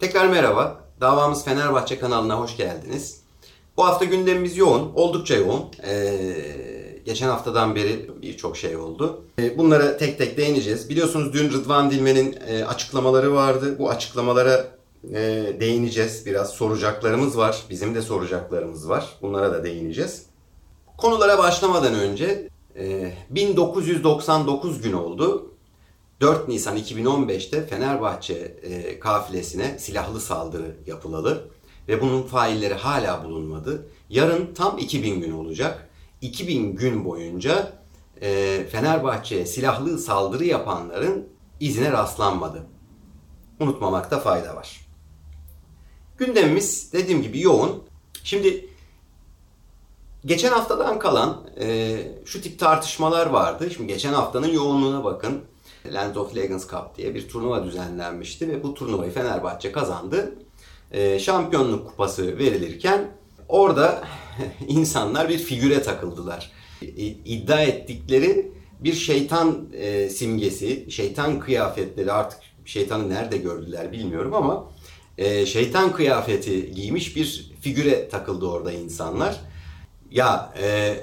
Tekrar merhaba. Davamız Fenerbahçe kanalına hoş geldiniz. Bu hafta gündemimiz yoğun, oldukça yoğun. Ee, geçen haftadan beri birçok şey oldu. Ee, bunlara tek tek değineceğiz. Biliyorsunuz dün Rıdvan Dilmen'in e, açıklamaları vardı. Bu açıklamalara e, değineceğiz. Biraz soracaklarımız var. Bizim de soracaklarımız var. Bunlara da değineceğiz. Konulara başlamadan önce e, 1999 gün oldu. 4 Nisan 2015'te Fenerbahçe e, kafilesine silahlı saldırı yapılalı ve bunun failleri hala bulunmadı. Yarın tam 2000 gün olacak. 2000 gün boyunca e, Fenerbahçe'ye silahlı saldırı yapanların izine rastlanmadı. Unutmamakta fayda var. Gündemimiz dediğim gibi yoğun. Şimdi geçen haftadan kalan e, şu tip tartışmalar vardı. Şimdi geçen haftanın yoğunluğuna bakın. Land of Legends Cup diye bir turnuva düzenlenmişti ve bu turnuvayı Fenerbahçe kazandı. E, şampiyonluk kupası verilirken orada insanlar bir figüre takıldılar. İddia ettikleri bir şeytan e, simgesi, şeytan kıyafetleri artık şeytanı nerede gördüler bilmiyorum ama e, şeytan kıyafeti giymiş bir figüre takıldı orada insanlar. Ya e,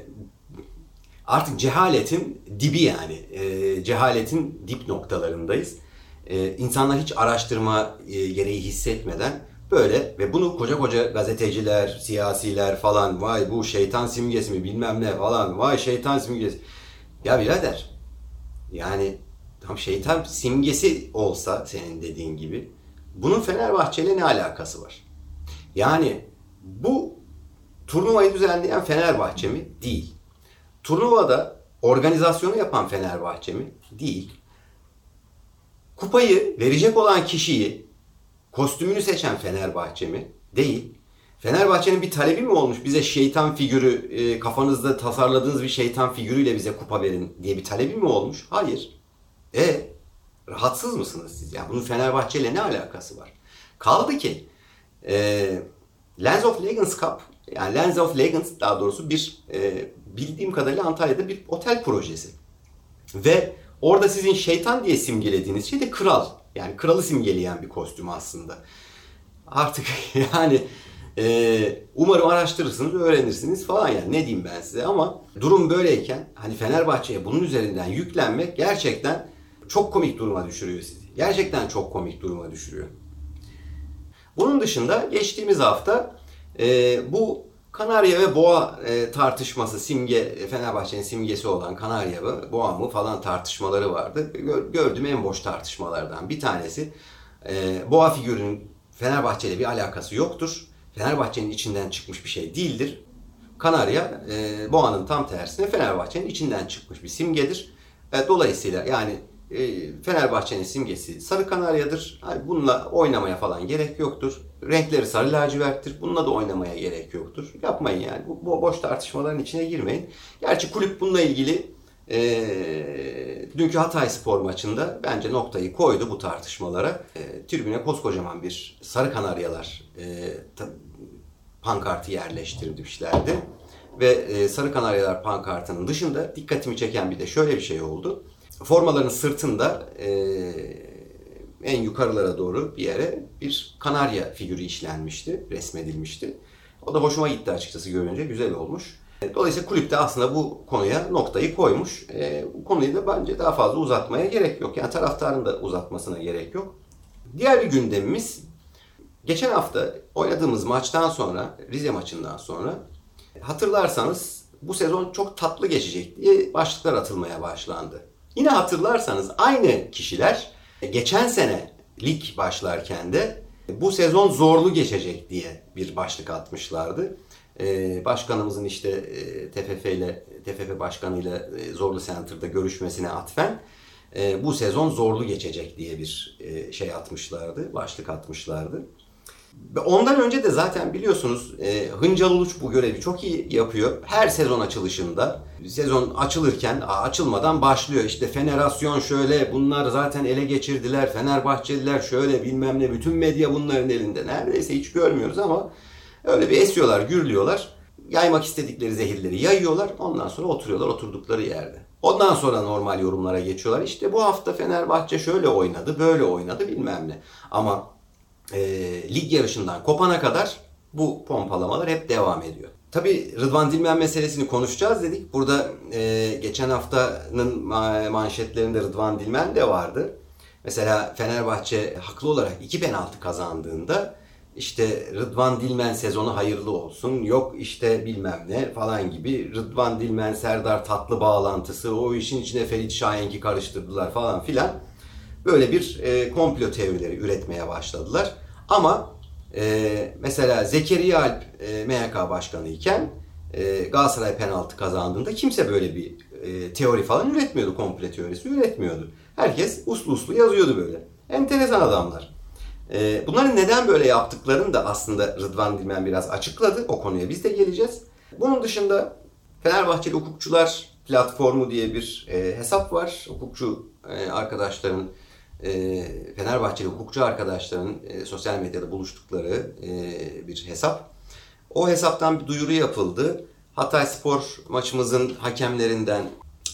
artık cehaletin dibi yani. E, cehaletin dip noktalarındayız. E, insanlar hiç araştırma e, gereği hissetmeden böyle ve bunu koca koca gazeteciler, siyasiler falan vay bu şeytan simgesi mi bilmem ne falan vay şeytan simgesi. Ya birader yani tam şeytan simgesi olsa senin dediğin gibi bunun Fenerbahçe ile ne alakası var? Yani bu turnuvayı düzenleyen Fenerbahçe mi? Değil. Turnuvada organizasyonu yapan Fenerbahçe mi? Değil. Kupayı verecek olan kişiyi, kostümünü seçen Fenerbahçe mi? Değil. Fenerbahçe'nin bir talebi mi olmuş bize şeytan figürü, e, kafanızda tasarladığınız bir şeytan figürüyle bize kupa verin diye bir talebi mi olmuş? Hayır. E rahatsız mısınız siz? Yani bunun Fenerbahçe ile ne alakası var? Kaldı ki e, Lens of Legends Cup yani Lens of Legends daha doğrusu bir e, bildiğim kadarıyla Antalya'da bir otel projesi. Ve orada sizin şeytan diye simgelediğiniz şey de kral. Yani kralı simgeleyen bir kostüm aslında. Artık yani e, umarım araştırırsınız, öğrenirsiniz falan yani ne diyeyim ben size ama durum böyleyken hani Fenerbahçe'ye bunun üzerinden yüklenmek gerçekten çok komik duruma düşürüyor sizi. Gerçekten çok komik duruma düşürüyor. Bunun dışında geçtiğimiz hafta e, bu Kanarya ve Boğa e, tartışması, simge Fenerbahçe'nin simgesi olan Kanarya ve Boğa mı falan tartışmaları vardı. Gör, gördüğüm en boş tartışmalardan bir tanesi. E, Boğa figürünün Fenerbahçe ile bir alakası yoktur. Fenerbahçe'nin içinden çıkmış bir şey değildir. Kanarya, e, Boğa'nın tam tersine Fenerbahçe'nin içinden çıkmış bir simgedir. E, dolayısıyla yani e, Fenerbahçe'nin simgesi sarı kanaryadır. Yani bununla oynamaya falan gerek yoktur. Renkleri sarı laciverttir. Bununla da oynamaya gerek yoktur. Yapmayın yani. Bu, bu boş tartışmaların içine girmeyin. Gerçi kulüp bununla ilgili e, dünkü Hatay Spor maçında bence noktayı koydu bu tartışmalara. E, tribüne koskocaman bir sarı kanaryalar e, ta, pankartı yerleştirmişlerdi. Ve e, sarı kanaryalar pankartının dışında dikkatimi çeken bir de şöyle bir şey oldu formaların sırtında e, en yukarılara doğru bir yere bir kanarya figürü işlenmişti, resmedilmişti. O da hoşuma gitti açıkçası görünce, güzel olmuş. Dolayısıyla kulüp de aslında bu konuya noktayı koymuş. E, bu konuyu da bence daha fazla uzatmaya gerek yok. Yani taraftarın da uzatmasına gerek yok. Diğer bir gündemimiz, geçen hafta oynadığımız maçtan sonra, Rize maçından sonra hatırlarsanız bu sezon çok tatlı geçecek diye başlıklar atılmaya başlandı. Yine hatırlarsanız aynı kişiler geçen sene lig başlarken de bu sezon zorlu geçecek diye bir başlık atmışlardı. Ee, başkanımızın işte e, TFF ile TFF başkanıyla e, Zorlu Center'da görüşmesine atfen e, bu sezon zorlu geçecek diye bir şey atmışlardı, başlık atmışlardı. Ondan önce de zaten biliyorsunuz e, Hıncal Uluç bu görevi çok iyi yapıyor. Her sezon açılışında, sezon açılırken açılmadan başlıyor. İşte Fenerasyon şöyle, bunlar zaten ele geçirdiler. Fenerbahçeliler şöyle bilmem ne, bütün medya bunların elinde. Neredeyse hiç görmüyoruz ama öyle bir esiyorlar, gürlüyorlar. Yaymak istedikleri zehirleri yayıyorlar. Ondan sonra oturuyorlar oturdukları yerde. Ondan sonra normal yorumlara geçiyorlar. İşte bu hafta Fenerbahçe şöyle oynadı, böyle oynadı bilmem ne. Ama e, lig yarışından kopana kadar bu pompalamalar hep devam ediyor. Tabi Rıdvan Dilmen meselesini konuşacağız dedik. Burada e, geçen haftanın manşetlerinde Rıdvan Dilmen de vardı. Mesela Fenerbahçe haklı olarak iki penaltı kazandığında işte Rıdvan Dilmen sezonu hayırlı olsun, yok işte bilmem ne falan gibi Rıdvan Dilmen Serdar Tatlı bağlantısı, o işin içine Ferit Şahenk'i karıştırdılar falan filan. Böyle bir e, komplo teorileri üretmeye başladılar. Ama e, mesela Zekeriya Alp e, MHK başkanı iken e, Galatasaray penaltı kazandığında kimse böyle bir e, teori falan üretmiyordu, komplo teorisi üretmiyordu. Herkes uslu uslu yazıyordu böyle. Enteresan adamlar. E, bunların neden böyle yaptıklarını da aslında Rıdvan Dilmen biraz açıkladı. O konuya biz de geleceğiz. Bunun dışında Fenerbahçeli Hukukçular Platformu diye bir e, hesap var. Hukukçu e, arkadaşların, e, Fenerbahçeli hukukçu arkadaşların e, sosyal medyada buluştukları e, bir hesap. O hesaptan bir duyuru yapıldı. Hatay Spor maçımızın hakemlerinden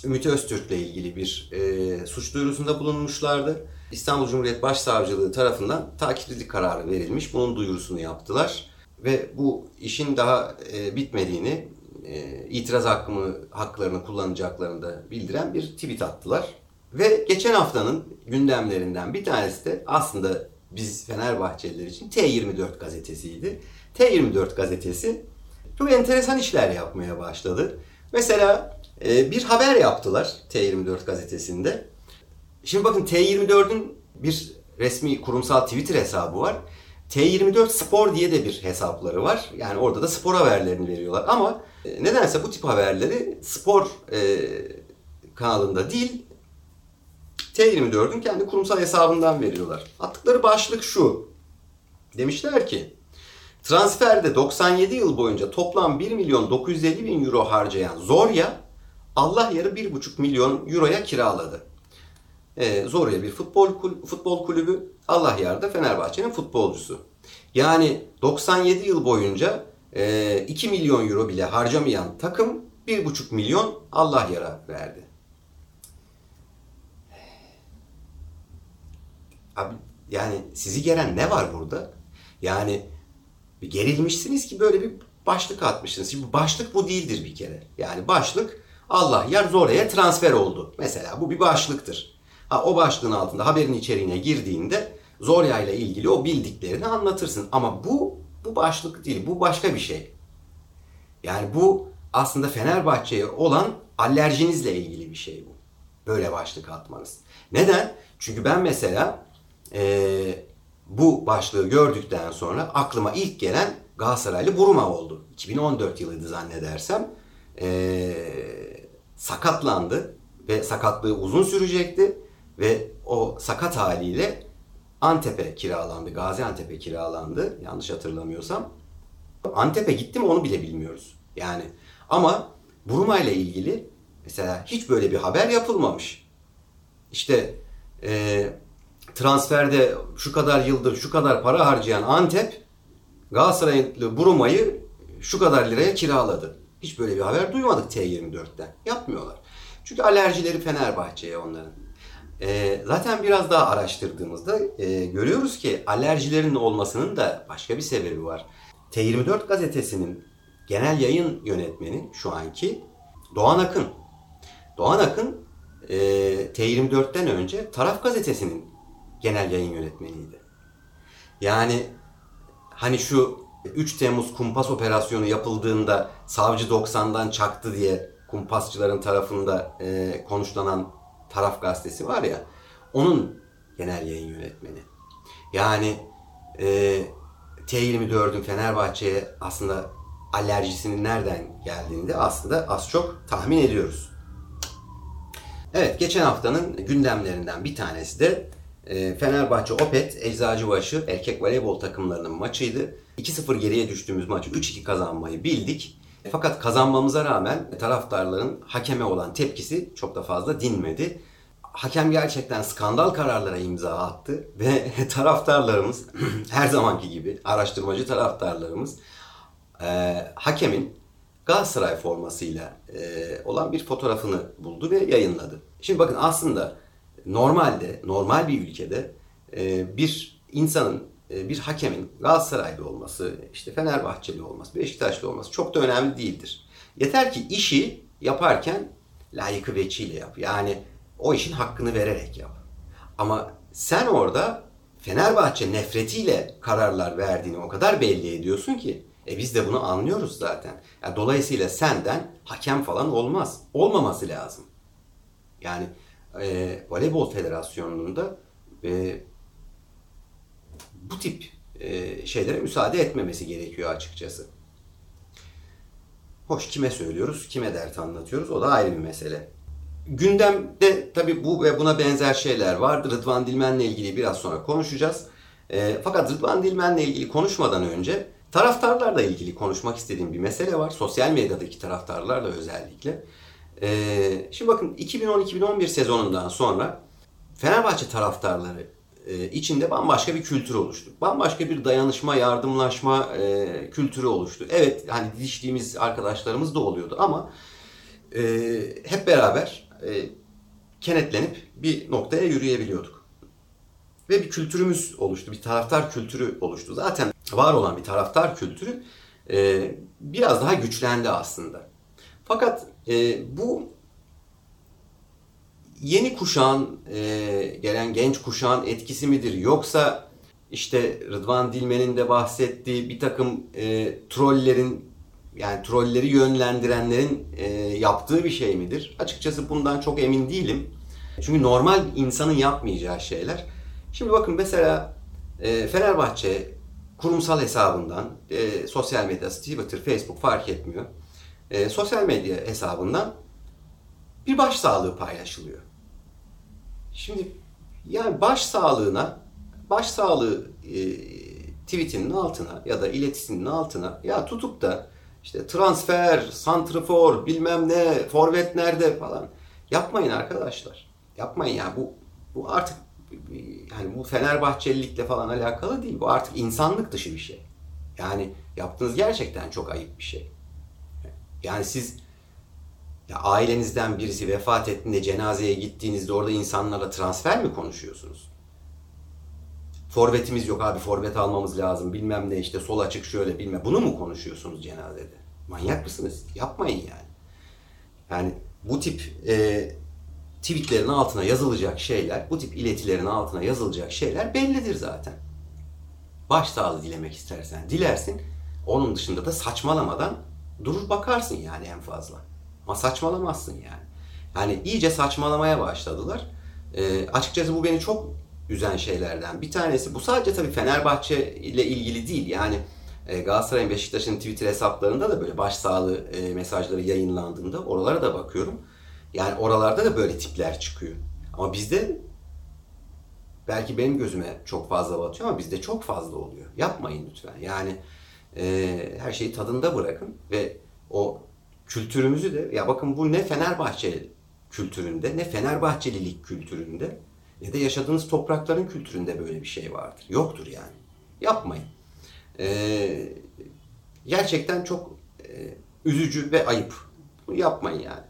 Ümit Öztürk'le ilgili bir e, suç duyurusunda bulunmuşlardı. İstanbul Cumhuriyet Başsavcılığı tarafından takipsizlik kararı verilmiş. Bunun duyurusunu yaptılar. Ve bu işin daha e, bitmediğini, e, itiraz hakkımı, haklarını kullanacaklarını da bildiren bir tweet attılar. Ve geçen haftanın gündemlerinden bir tanesi de aslında biz Fenerbahçeliler için T24 gazetesiydi. T24 gazetesi çok enteresan işler yapmaya başladı. Mesela e, bir haber yaptılar T24 gazetesinde. Şimdi bakın T24'ün bir resmi kurumsal Twitter hesabı var. T24 Spor diye de bir hesapları var. Yani orada da spor haberlerini veriyorlar. Ama e, nedense bu tip haberleri spor e, kanalında değil T24'ün kendi kurumsal hesabından veriyorlar. Attıkları başlık şu. Demişler ki transferde 97 yıl boyunca toplam 1 milyon 950 bin euro harcayan Zorya Allah yarı 1,5 milyon euroya kiraladı. E, Zorya bir futbol futbol kulübü, Allah yarda Fenerbahçe'nin futbolcusu. Yani 97 yıl boyunca e, 2 milyon euro bile harcamayan takım 1,5 milyon Allah yara verdi. Abi yani sizi gelen ne var burada? Yani gerilmişsiniz ki böyle bir başlık atmışsınız. Şimdi başlık bu değildir bir kere. Yani başlık Allah yar Zora'ya transfer oldu. Mesela bu bir başlıktır. Ha, o başlığın altında haberin içeriğine girdiğinde Zorya ile ilgili o bildiklerini anlatırsın. Ama bu bu başlık değil. Bu başka bir şey. Yani bu aslında Fenerbahçe'ye olan alerjinizle ilgili bir şey bu. Böyle başlık atmanız. Neden? Çünkü ben mesela e, bu başlığı gördükten sonra aklıma ilk gelen Galatasaraylı Buruma oldu. 2014 yılıydı zannedersem. E, sakatlandı ve sakatlığı uzun sürecekti ve o sakat haliyle Antep'e kiralandı. Gaziantep'e kiralandı yanlış hatırlamıyorsam. Antep'e gitti mi onu bile bilmiyoruz. Yani ama Buruma ile ilgili mesela hiç böyle bir haber yapılmamış. İşte e, transferde şu kadar yıldır şu kadar para harcayan Antep Galatasaraylı Buruma'yı şu kadar liraya kiraladı. Hiç böyle bir haber duymadık T24'ten. Yapmıyorlar. Çünkü alerjileri Fenerbahçe'ye onların. E, zaten biraz daha araştırdığımızda e, görüyoruz ki alerjilerin olmasının da başka bir sebebi var. T24 gazetesinin genel yayın yönetmeni şu anki Doğan Akın. Doğan Akın e, T24'ten önce Taraf gazetesinin genel yayın yönetmeniydi. Yani hani şu 3 Temmuz kumpas operasyonu yapıldığında savcı 90'dan çaktı diye kumpasçıların tarafında e, konuşlanan taraf gazetesi var ya onun genel yayın yönetmeni. Yani e, T24'ün Fenerbahçe'ye aslında alerjisinin nereden geldiğini de aslında az çok tahmin ediyoruz. Evet geçen haftanın gündemlerinden bir tanesi de e, Fenerbahçe Opet Eczacıbaşı erkek voleybol takımlarının maçıydı. 2-0 geriye düştüğümüz maçı 3-2 kazanmayı bildik. Fakat kazanmamıza rağmen taraftarların hakeme olan tepkisi çok da fazla dinmedi. Hakem gerçekten skandal kararlara imza attı ve taraftarlarımız her zamanki gibi araştırmacı taraftarlarımız e, hakemin Galatasaray formasıyla e, olan bir fotoğrafını buldu ve yayınladı. Şimdi bakın aslında normalde normal bir ülkede e, bir insanın e, bir hakemin Galatasaraylı olması, işte Fenerbahçeli olması, Beşiktaşlı olması çok da önemli değildir. Yeter ki işi yaparken layıkı veçiyle yap. Yani o işin hakkını vererek yap. Ama sen orada Fenerbahçe nefretiyle kararlar verdiğini o kadar belli ediyorsun ki e biz de bunu anlıyoruz zaten. Yani dolayısıyla senden hakem falan olmaz. Olmaması lazım. Yani e, Voleybol Federasyonu'nun da e, bu tip e, şeylere müsaade etmemesi gerekiyor açıkçası. Hoş kime söylüyoruz, kime dert anlatıyoruz o da ayrı bir mesele. Gündemde tabii bu ve buna benzer şeyler vardı. Rıdvan Dilmen'le ilgili biraz sonra konuşacağız. E, fakat Rıdvan Dilmen'le ilgili konuşmadan önce taraftarlarla ilgili konuşmak istediğim bir mesele var. Sosyal medyadaki taraftarlarla özellikle. E, şimdi bakın 2010-2011 sezonundan sonra Fenerbahçe taraftarları e, içinde bambaşka bir kültür oluştu. Bambaşka bir dayanışma, yardımlaşma e, kültürü oluştu. Evet hani diştiğimiz arkadaşlarımız da oluyordu ama e, hep beraber e, kenetlenip bir noktaya yürüyebiliyorduk. Ve bir kültürümüz oluştu, bir taraftar kültürü oluştu. Zaten var olan bir taraftar kültürü e, biraz daha güçlendi aslında. Fakat e, bu yeni kuşağın, e, gelen genç kuşağın etkisi midir? Yoksa işte Rıdvan Dilmen'in de bahsettiği bir takım e, trollerin yani trolleri yönlendirenlerin e, yaptığı bir şey midir? Açıkçası bundan çok emin değilim. Çünkü normal insanın yapmayacağı şeyler. Şimdi bakın mesela e, Fenerbahçe kurumsal hesabından, e, sosyal medyası, Twitter, Facebook fark etmiyor. E, sosyal medya hesabından bir baş sağlığı paylaşılıyor. Şimdi yani baş sağlığına, baş sağlığı e, tweetinin altına ya da iletisinin altına ya tutup da işte transfer, santrfor, bilmem ne, forvet nerede falan yapmayın arkadaşlar. Yapmayın ya bu bu artık yani bu Fenerbahçelilikle falan alakalı değil. Bu artık insanlık dışı bir şey. Yani yaptığınız gerçekten çok ayıp bir şey. Yani siz ya ailenizden birisi vefat ettiğinde cenazeye gittiğinizde orada insanlarla transfer mi konuşuyorsunuz? Forvetimiz yok abi forvet almamız lazım bilmem ne işte sol açık şöyle bilmem. Bunu mu konuşuyorsunuz cenazede? Manyak mısınız? Yapmayın yani. Yani bu tip e, tweetlerin altına yazılacak şeyler, bu tip iletilerin altına yazılacak şeyler bellidir zaten. Başsağlığı dilemek istersen dilersin. Onun dışında da saçmalamadan durur bakarsın yani en fazla. Ama saçmalamazsın yani. Yani iyice saçmalamaya başladılar. E, açıkçası bu beni çok üzen şeylerden bir tanesi. Bu sadece tabii Fenerbahçe ile ilgili değil. Yani e, Galatasaray'ın Beşiktaş'ın Twitter hesaplarında da böyle başsağlığı e, mesajları yayınlandığında oralara da bakıyorum. Yani oralarda da böyle tipler çıkıyor. Ama bizde belki benim gözüme çok fazla batıyor ama bizde çok fazla oluyor. Yapmayın lütfen. Yani e, her şeyi tadında bırakın ve o kültürümüzü de ya bakın bu ne Fenerbahçe kültüründe ne Fenerbahçelilik kültüründe ne de yaşadığınız toprakların kültüründe böyle bir şey vardır. Yoktur yani. Yapmayın. Ee, gerçekten çok e, üzücü ve ayıp. Bunu yapmayın yani.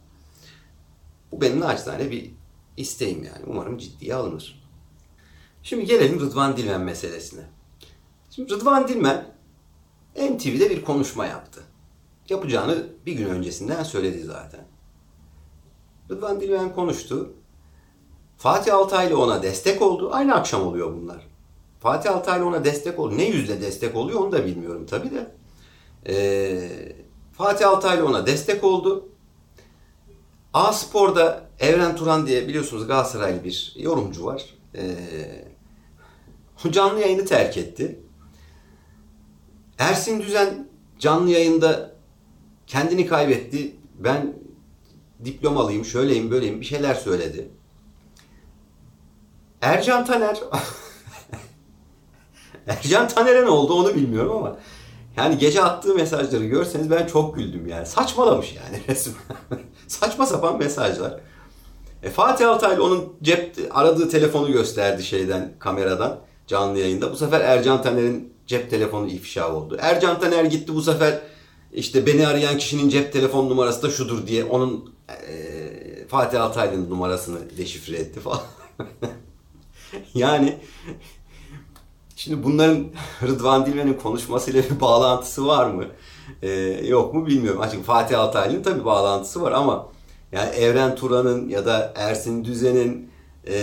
Bu benim naçizane bir isteğim yani. Umarım ciddiye alınır. Şimdi gelelim Rıdvan Dilmen meselesine. Şimdi Rıdvan Dilmen NTV'de bir konuşma yaptı. Yapacağını bir gün öncesinden söyledi zaten. Rıdvan Dilmen konuştu. Fatih Altaylı ona destek oldu. Aynı akşam oluyor bunlar. Fatih Altaylı ona destek oldu. Ne yüzle destek oluyor onu da bilmiyorum tabi de. Ee, Fatih Altaylı ona destek oldu. A Spor'da Evren Turan diye biliyorsunuz Galatasaraylı bir yorumcu var. Ee, canlı yayını terk etti. Ersin Düzen canlı yayında kendini kaybetti. Ben diplomalıyım, şöyleyim, böyleyim bir şeyler söyledi. Ercan Taner Ercan Taner'e ne oldu onu bilmiyorum ama yani gece attığı mesajları görseniz ben çok güldüm yani. Saçmalamış yani resmen. Saçma sapan mesajlar. E, Fatih Altaylı onun cep aradığı telefonu gösterdi şeyden kameradan canlı yayında. Bu sefer Ercan Taner'in cep telefonu ifşa oldu. Ercan Taner gitti bu sefer işte beni arayan kişinin cep telefon numarası da şudur diye onun e, Fatih Altaylı'nın numarasını deşifre etti falan. yani Şimdi bunların Rıdvan Dilmen'in konuşmasıyla bir bağlantısı var mı? Ee, yok mu bilmiyorum. Açık Fatih Altaylı'nın tabii bağlantısı var ama yani Evren Turan'ın ya da Ersin Düzen'in, e,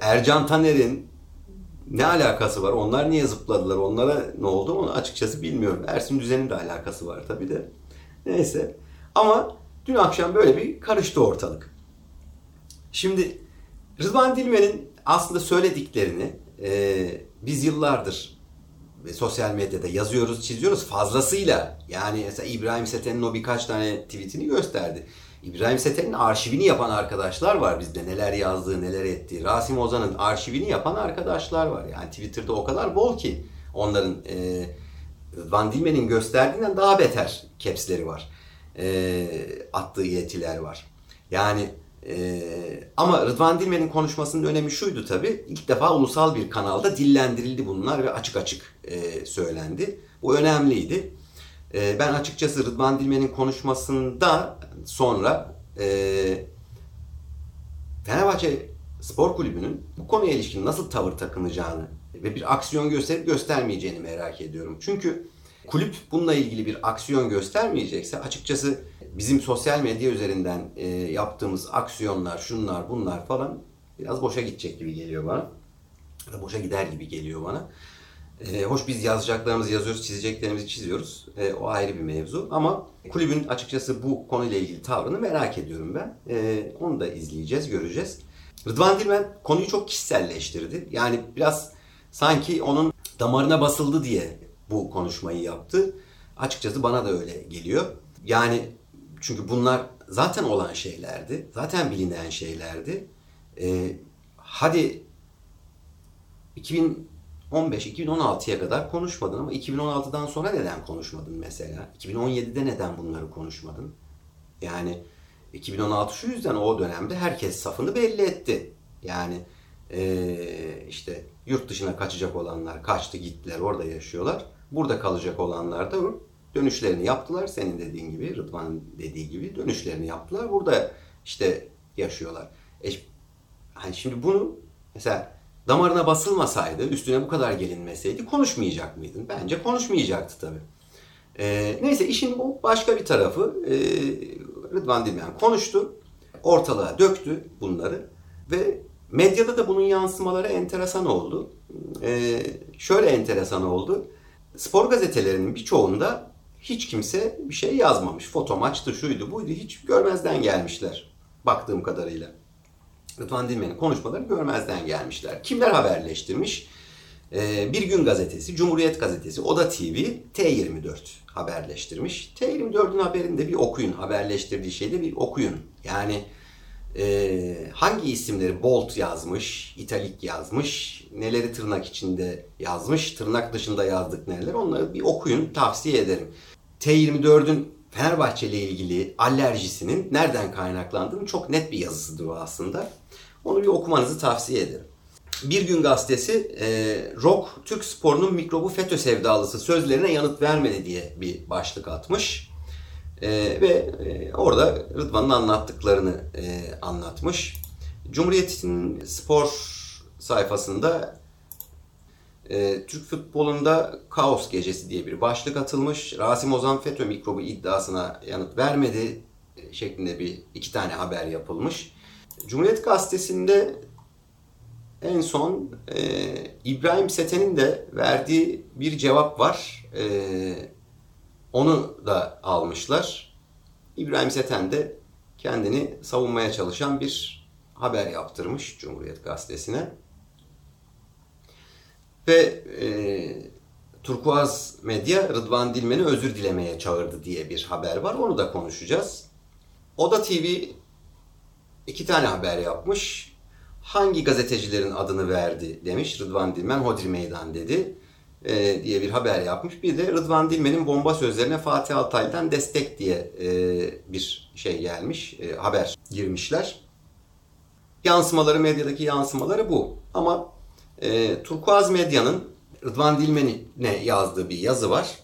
Ercan Taner'in ne alakası var? Onlar niye zıpladılar? Onlara ne oldu? Onu açıkçası bilmiyorum. Ersin Düzen'in de alakası var tabii de. Neyse. Ama dün akşam böyle bir karıştı ortalık. Şimdi Rıdvan Dilmen'in aslında söylediklerini e, biz yıllardır sosyal medyada yazıyoruz, çiziyoruz fazlasıyla. Yani mesela İbrahim Seten'in o birkaç tane tweetini gösterdi. İbrahim Seten'in arşivini yapan arkadaşlar var bizde. Neler yazdığı, neler ettiği. Rasim Ozan'ın arşivini yapan arkadaşlar var. Yani Twitter'da o kadar bol ki onların e, Van Dilmen'in gösterdiğinden daha beter capsleri var. E, attığı yetiler var. Yani ee, ama Rıdvan Dilmen'in konuşmasının önemi şuydu tabi. İlk defa ulusal bir kanalda dillendirildi bunlar ve açık açık e, söylendi. Bu önemliydi. E, ben açıkçası Rıdvan Dilmen'in konuşmasında sonra e, Fenerbahçe Spor Kulübü'nün bu konuya ilişkin nasıl tavır takınacağını ve bir aksiyon gösterip göstermeyeceğini merak ediyorum. Çünkü kulüp bununla ilgili bir aksiyon göstermeyecekse açıkçası bizim sosyal medya üzerinden e, yaptığımız aksiyonlar, şunlar, bunlar falan biraz boşa gidecek gibi geliyor bana. Ya boşa gider gibi geliyor bana. E, hoş biz yazacaklarımızı yazıyoruz, çizeceklerimizi çiziyoruz. E, o ayrı bir mevzu. Ama kulübün açıkçası bu konuyla ilgili tavrını merak ediyorum ben. E, onu da izleyeceğiz, göreceğiz. Rıdvan Dilmen konuyu çok kişiselleştirdi. Yani biraz sanki onun damarına basıldı diye bu konuşmayı yaptı. Açıkçası bana da öyle geliyor. Yani çünkü bunlar zaten olan şeylerdi. Zaten bilinen şeylerdi. Ee, hadi 2015-2016'ya kadar konuşmadın ama 2016'dan sonra neden konuşmadın mesela? 2017'de neden bunları konuşmadın? Yani 2016 şu yüzden o dönemde herkes safını belli etti. Yani ee, işte yurt dışına kaçacak olanlar kaçtı gittiler orada yaşıyorlar. Burada kalacak olanlar da dönüşlerini yaptılar. Senin dediğin gibi, Rıdvan dediği gibi dönüşlerini yaptılar. Burada işte yaşıyorlar. E, hani şimdi bunu mesela damarına basılmasaydı, üstüne bu kadar gelinmeseydi konuşmayacak mıydın? Bence konuşmayacaktı tabii. E, neyse işin bu başka bir tarafı. E, Rıdvan Dilmen konuştu. Ortalığa döktü bunları ve medyada da bunun yansımaları enteresan oldu. E, şöyle enteresan oldu spor gazetelerinin birçoğunda hiç kimse bir şey yazmamış. Foto maçtı, şuydu, buydu. Hiç görmezden gelmişler. Baktığım kadarıyla. Rıdvan Dilmen'in konuşmaları görmezden gelmişler. Kimler haberleştirmiş? Ee, bir Gün Gazetesi, Cumhuriyet Gazetesi, Oda TV, T24 haberleştirmiş. T24'ün haberinde bir okuyun. Haberleştirdiği şeyde bir okuyun. Yani e, hangi isimleri Bolt yazmış, italik yazmış, neleri tırnak içinde yazmış, tırnak dışında yazdık neler onları bir okuyun tavsiye ederim. T24'ün Fenerbahçe ile ilgili alerjisinin nereden kaynaklandığını çok net bir yazısıdır o aslında. Onu bir okumanızı tavsiye ederim. Bir Gün Gazetesi e, Rock Türk sporunun mikrobu FETÖ sevdalısı sözlerine yanıt vermedi diye bir başlık atmış. E, ve e, orada Rıdvan'ın anlattıklarını e, anlatmış. Cumhuriyet'in spor sayfasında e, Türk futbolunda kaos gecesi diye bir başlık atılmış. Rasim Ozan FETÖ mikrobu iddiasına yanıt vermedi şeklinde bir iki tane haber yapılmış. Cumhuriyet Gazetesi'nde en son e, İbrahim Seten'in de verdiği bir cevap var. E, onu da almışlar. İbrahim Seten de kendini savunmaya çalışan bir haber yaptırmış Cumhuriyet Gazetesi'ne. Ve e, Turkuaz Medya Rıdvan Dilmen'i özür dilemeye çağırdı diye bir haber var. Onu da konuşacağız. Oda TV iki tane haber yapmış. Hangi gazetecilerin adını verdi demiş. Rıdvan Dilmen Hodri Meydan dedi e, diye bir haber yapmış. Bir de Rıdvan Dilmen'in bomba sözlerine Fatih Altaylı'dan destek diye e, bir şey gelmiş. E, haber girmişler. Yansımaları, medyadaki yansımaları bu. Ama e, Turkuaz Medya'nın Rıdvan Dilmen'e yazdığı bir yazı var.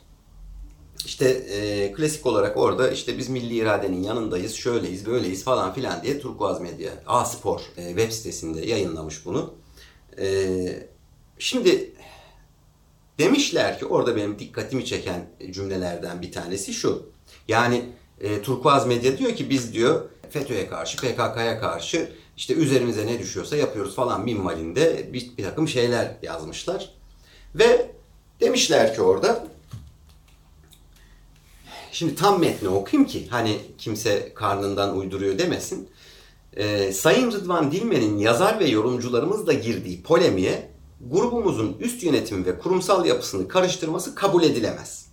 İşte e, klasik olarak orada işte biz milli iradenin yanındayız, şöyleyiz, böyleyiz falan filan diye Turkuaz Medya, A Spor e, web sitesinde yayınlamış bunu. E, şimdi Demişler ki orada benim dikkatimi çeken cümlelerden bir tanesi şu. Yani e, Turkuaz Medya diyor ki biz diyor FETÖ'ye karşı, PKK'ya karşı işte üzerimize ne düşüyorsa yapıyoruz falan minvalinde bir, bir takım şeyler yazmışlar. Ve demişler ki orada Şimdi tam metni okuyayım ki hani kimse karnından uyduruyor demesin. Ee, Sayın Rıdvan Dilmen'in yazar ve yorumcularımızla girdiği polemiğe grubumuzun üst yönetim ve kurumsal yapısını karıştırması kabul edilemez.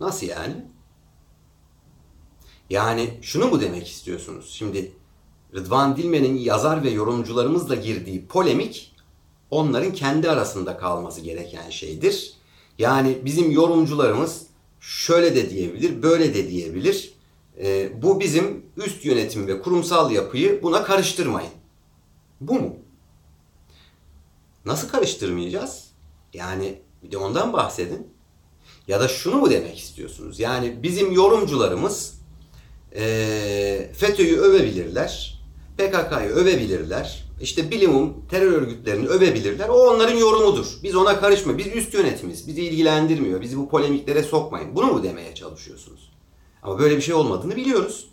Nasıl yani? Yani şunu mu demek istiyorsunuz? Şimdi Rıdvan Dilmen'in yazar ve yorumcularımızla girdiği polemik onların kendi arasında kalması gereken şeydir. Yani bizim yorumcularımız şöyle de diyebilir, böyle de diyebilir. E, bu bizim üst yönetim ve kurumsal yapıyı buna karıştırmayın. Bu mu? Nasıl karıştırmayacağız? Yani bir de ondan bahsedin. Ya da şunu mu demek istiyorsunuz? Yani bizim yorumcularımız e, FETÖ'yü övebilirler, PKK'yı övebilirler, işte bilimum terör örgütlerini övebilirler. O onların yorumudur. Biz ona karışma. Biz üst yönetimiz. Bizi ilgilendirmiyor. Bizi bu polemiklere sokmayın. Bunu mu demeye çalışıyorsunuz? Ama böyle bir şey olmadığını biliyoruz.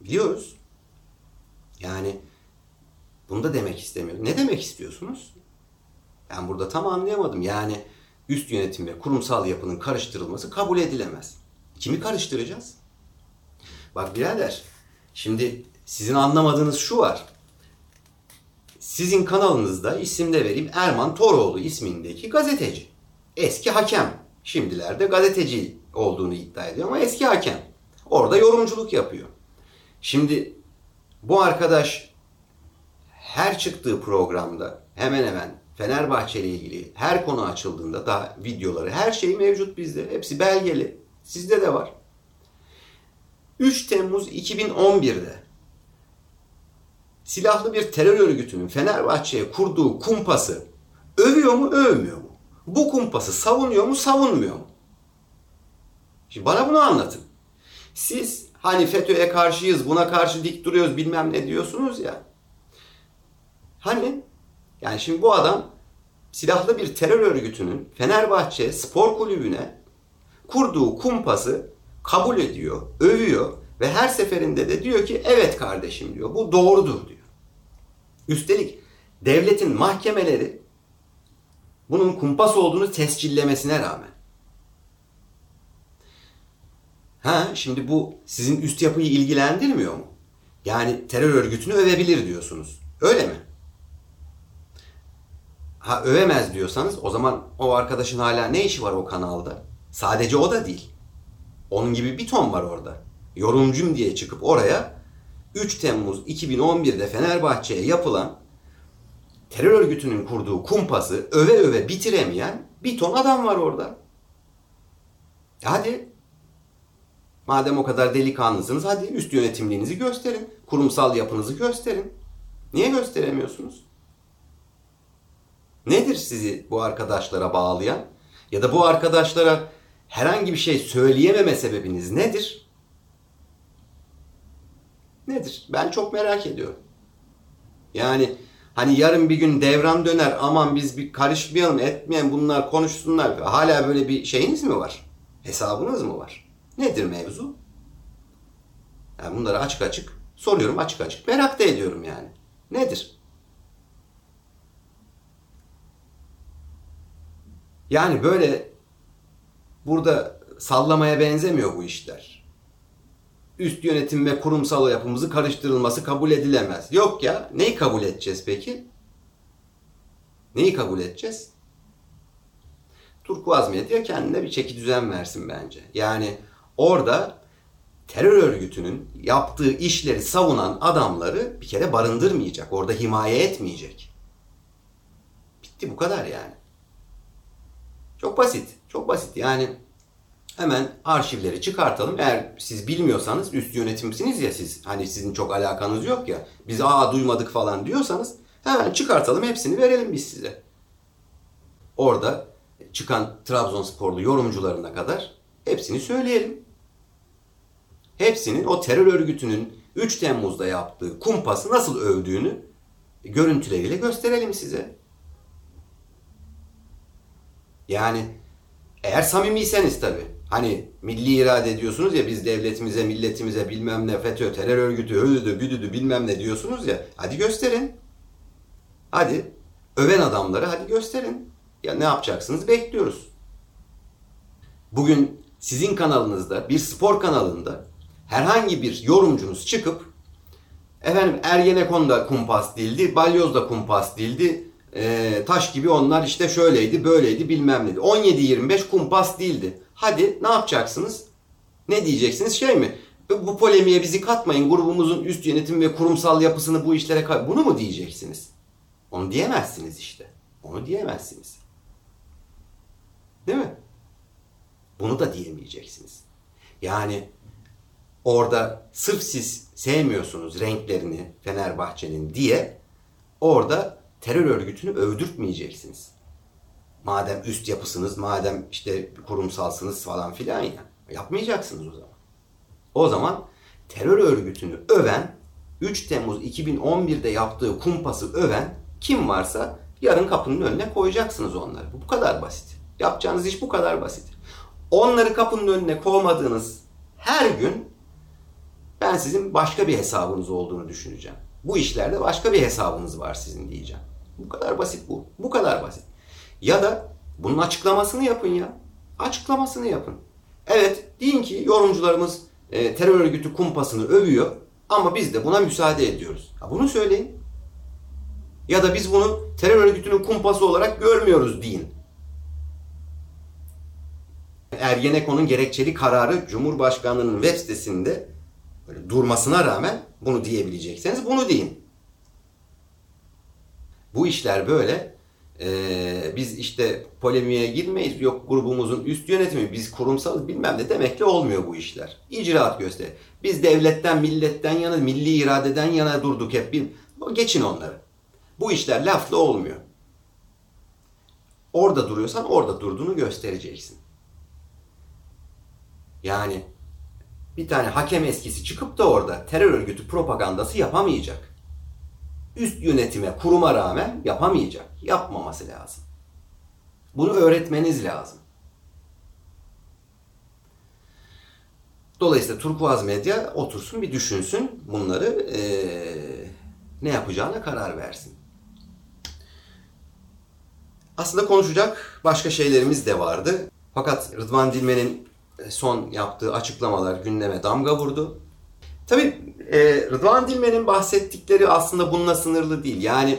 Biliyoruz. Yani bunu da demek istemiyorum. Ne demek istiyorsunuz? Ben burada tam anlayamadım. Yani üst yönetim ve kurumsal yapının karıştırılması kabul edilemez. Kimi karıştıracağız? Bak birader, şimdi sizin anlamadığınız şu var. Sizin kanalınızda isim de vereyim Erman Toroğlu ismindeki gazeteci. Eski hakem. Şimdilerde gazeteci olduğunu iddia ediyor ama eski hakem. Orada yorumculuk yapıyor. Şimdi bu arkadaş her çıktığı programda hemen hemen Fenerbahçe ile ilgili her konu açıldığında da videoları her şey mevcut bizde. Hepsi belgeli. Sizde de var. 3 Temmuz 2011'de silahlı bir terör örgütünün Fenerbahçe'ye kurduğu kumpası övüyor mu, övmüyor mu? Bu kumpası savunuyor mu, savunmuyor mu? Şimdi bana bunu anlatın. Siz hani FETÖ'ye karşıyız, buna karşı dik duruyoruz bilmem ne diyorsunuz ya. Hani yani şimdi bu adam silahlı bir terör örgütünün Fenerbahçe spor kulübüne kurduğu kumpası kabul ediyor, övüyor ve her seferinde de diyor ki evet kardeşim diyor. Bu doğrudur diyor. Üstelik devletin mahkemeleri bunun kumpas olduğunu tescillemesine rağmen. Ha şimdi bu sizin üst yapıyı ilgilendirmiyor mu? Yani terör örgütünü övebilir diyorsunuz. Öyle mi? Ha övemez diyorsanız o zaman o arkadaşın hala ne işi var o kanalda? Sadece o da değil. Onun gibi bir ton var orada. Yorumcum diye çıkıp oraya 3 Temmuz 2011'de Fenerbahçe'ye yapılan terör örgütünün kurduğu kumpası öve öve bitiremeyen bir ton adam var orada. Hadi madem o kadar delikanlısınız hadi üst yönetimliğinizi gösterin. Kurumsal yapınızı gösterin. Niye gösteremiyorsunuz? Nedir sizi bu arkadaşlara bağlayan? Ya da bu arkadaşlara herhangi bir şey söyleyememe sebebiniz nedir? Nedir? Ben çok merak ediyorum. Yani hani yarın bir gün devran döner aman biz bir karışmayalım etmeyen bunlar konuşsunlar. Hala böyle bir şeyiniz mi var? Hesabınız mı var? Nedir mevzu? Yani bunları açık açık soruyorum açık açık. Merak da ediyorum yani. Nedir? Yani böyle burada sallamaya benzemiyor bu işler. Üst yönetim ve kurumsal yapımızı karıştırılması kabul edilemez. Yok ya, neyi kabul edeceğiz peki? Neyi kabul edeceğiz? Turkuaz Medya kendine bir çeki düzen versin bence. Yani orada terör örgütünün yaptığı işleri savunan adamları bir kere barındırmayacak. Orada himaye etmeyecek. Bitti bu kadar yani. Çok basit. Çok basit. Yani hemen arşivleri çıkartalım. Eğer siz bilmiyorsanız üst yönetimsiniz ya siz. Hani sizin çok alakanız yok ya. Biz aa duymadık falan diyorsanız hemen çıkartalım hepsini verelim biz size. Orada çıkan Trabzonsporlu yorumcularına kadar hepsini söyleyelim. Hepsinin o terör örgütünün 3 Temmuz'da yaptığı kumpası nasıl övdüğünü görüntüleriyle gösterelim size. Yani eğer samimiyseniz tabii. Hani milli irade ediyorsunuz ya biz devletimize, milletimize bilmem ne FETÖ, terör örgütü, ödüdü, büdüdü bilmem ne diyorsunuz ya. Hadi gösterin. Hadi öven adamları hadi gösterin. Ya ne yapacaksınız bekliyoruz. Bugün sizin kanalınızda, bir spor kanalında herhangi bir yorumcunuz çıkıp efendim Ergenekon da kumpas değildi, Balyoz da kumpas değildi, e, taş gibi onlar işte şöyleydi, böyleydi bilmem neydi. 17-25 kumpas değildi. Hadi ne yapacaksınız? Ne diyeceksiniz? Şey mi? Bu polemiğe bizi katmayın. Grubumuzun üst yönetim ve kurumsal yapısını bu işlere kat... Bunu mu diyeceksiniz? Onu diyemezsiniz işte. Onu diyemezsiniz. Değil mi? Bunu da diyemeyeceksiniz. Yani orada sırf siz sevmiyorsunuz renklerini Fenerbahçe'nin diye orada terör örgütünü övdürtmeyeceksiniz. Madem üst yapısınız, madem işte kurumsalsınız falan filan ya. Yapmayacaksınız o zaman. O zaman terör örgütünü öven, 3 Temmuz 2011'de yaptığı kumpası öven kim varsa yarın kapının önüne koyacaksınız onları. Bu kadar basit. Yapacağınız iş bu kadar basit. Onları kapının önüne kovmadığınız her gün ben sizin başka bir hesabınız olduğunu düşüneceğim. Bu işlerde başka bir hesabınız var sizin diyeceğim. Bu kadar basit bu. Bu kadar basit. Ya da bunun açıklamasını yapın ya. Açıklamasını yapın. Evet deyin ki yorumcularımız e, terör örgütü kumpasını övüyor ama biz de buna müsaade ediyoruz. Ha, bunu söyleyin. Ya da biz bunu terör örgütünün kumpası olarak görmüyoruz deyin. Ergenekon'un gerekçeli kararı Cumhurbaşkanlığı'nın web sitesinde böyle durmasına rağmen bunu diyebilecekseniz bunu deyin. Bu işler böyle. Ee, biz işte polemiğe girmeyiz. Yok grubumuzun üst yönetimi, biz kurumsal bilmem ne demekle olmuyor bu işler. İcraat göster. Biz devletten, milletten yana, milli iradeden yana durduk hep. Bir, geçin onları. Bu işler lafla olmuyor. Orada duruyorsan orada durduğunu göstereceksin. Yani bir tane hakem eskisi çıkıp da orada terör örgütü propagandası yapamayacak. Üst yönetime, kuruma rağmen yapamayacak. Yapmaması lazım. Bunu öğretmeniz lazım. Dolayısıyla Turkuaz Medya otursun bir düşünsün bunları ee, ne yapacağına karar versin. Aslında konuşacak başka şeylerimiz de vardı. Fakat Rıdvan Dilmen'in son yaptığı açıklamalar gündeme damga vurdu. Tabii e, Rıdvan Dilmen'in bahsettikleri aslında bununla sınırlı değil. Yani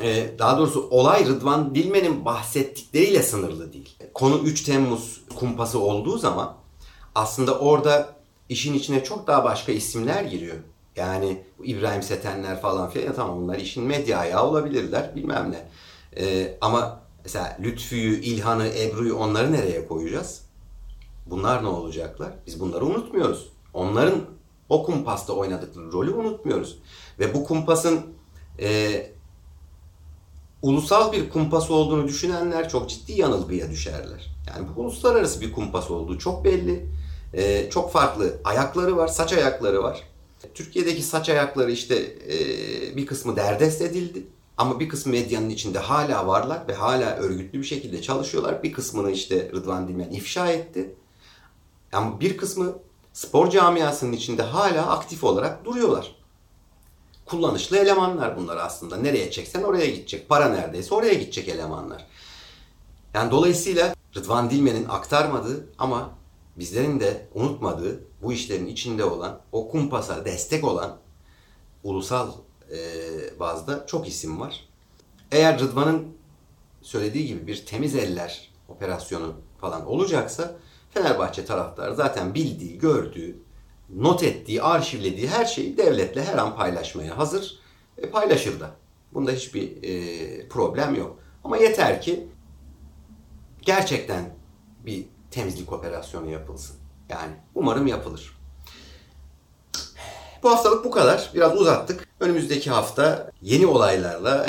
e, daha doğrusu olay Rıdvan Dilmen'in bahsettikleriyle sınırlı değil. Konu 3 Temmuz kumpası olduğu zaman aslında orada işin içine çok daha başka isimler giriyor. Yani İbrahim Setenler falan filan ya tamam bunlar işin medya ayağı olabilirler bilmem ne. E, ama mesela Lütfü'yü, İlhan'ı, Ebru'yu onları nereye koyacağız? Bunlar ne olacaklar? Biz bunları unutmuyoruz. Onların o kumpasta oynadıkları rolü unutmuyoruz. Ve bu kumpasın e, ulusal bir kumpas olduğunu düşünenler çok ciddi yanılgıya düşerler. Yani bu uluslararası bir kumpas olduğu çok belli. E, çok farklı ayakları var, saç ayakları var. Türkiye'deki saç ayakları işte e, bir kısmı derdest edildi. Ama bir kısmı medyanın içinde hala varlar ve hala örgütlü bir şekilde çalışıyorlar. Bir kısmını işte Rıdvan Dilmen ifşa etti. Ama bir kısmı spor camiasının içinde hala aktif olarak duruyorlar. Kullanışlı elemanlar bunlar aslında. Nereye çeksen oraya gidecek. Para neredeyse oraya gidecek elemanlar. Yani dolayısıyla Rıdvan Dilmen'in aktarmadığı ama bizlerin de unutmadığı bu işlerin içinde olan, o kumpasa destek olan ulusal e, bazda çok isim var. Eğer Rıdvan'ın söylediği gibi bir temiz eller operasyonu falan olacaksa Fenerbahçe taraftarı zaten bildiği, gördüğü, not ettiği, arşivlediği her şeyi devletle her an paylaşmaya hazır. E, paylaşır da. Bunda hiçbir e, problem yok. Ama yeter ki gerçekten bir temizlik operasyonu yapılsın. Yani umarım yapılır. Bu haftalık bu kadar. Biraz uzattık. Önümüzdeki hafta yeni olaylarla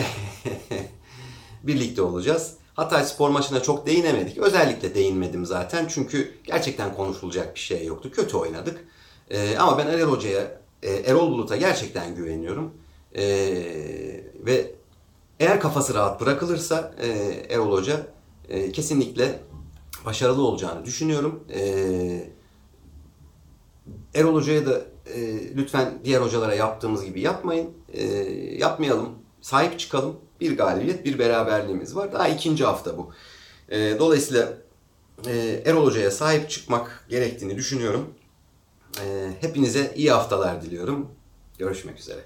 birlikte olacağız. Hatay spor maçına çok değinemedik. Özellikle değinmedim zaten. Çünkü gerçekten konuşulacak bir şey yoktu. Kötü oynadık. Ee, ama ben Erol Hoca'ya, e, Erol Bulut'a gerçekten güveniyorum. Ee, ve eğer kafası rahat bırakılırsa e, Erol Hoca E, kesinlikle başarılı olacağını düşünüyorum. E, Erol Hoca'ya da e, lütfen diğer hocalara yaptığımız gibi yapmayın. E, yapmayalım. Sahip çıkalım. Bir galibiyet, bir beraberliğimiz var. Daha ikinci hafta bu. E, dolayısıyla e, Erol Hoca'ya sahip çıkmak gerektiğini düşünüyorum. E, hepinize iyi haftalar diliyorum. Görüşmek üzere.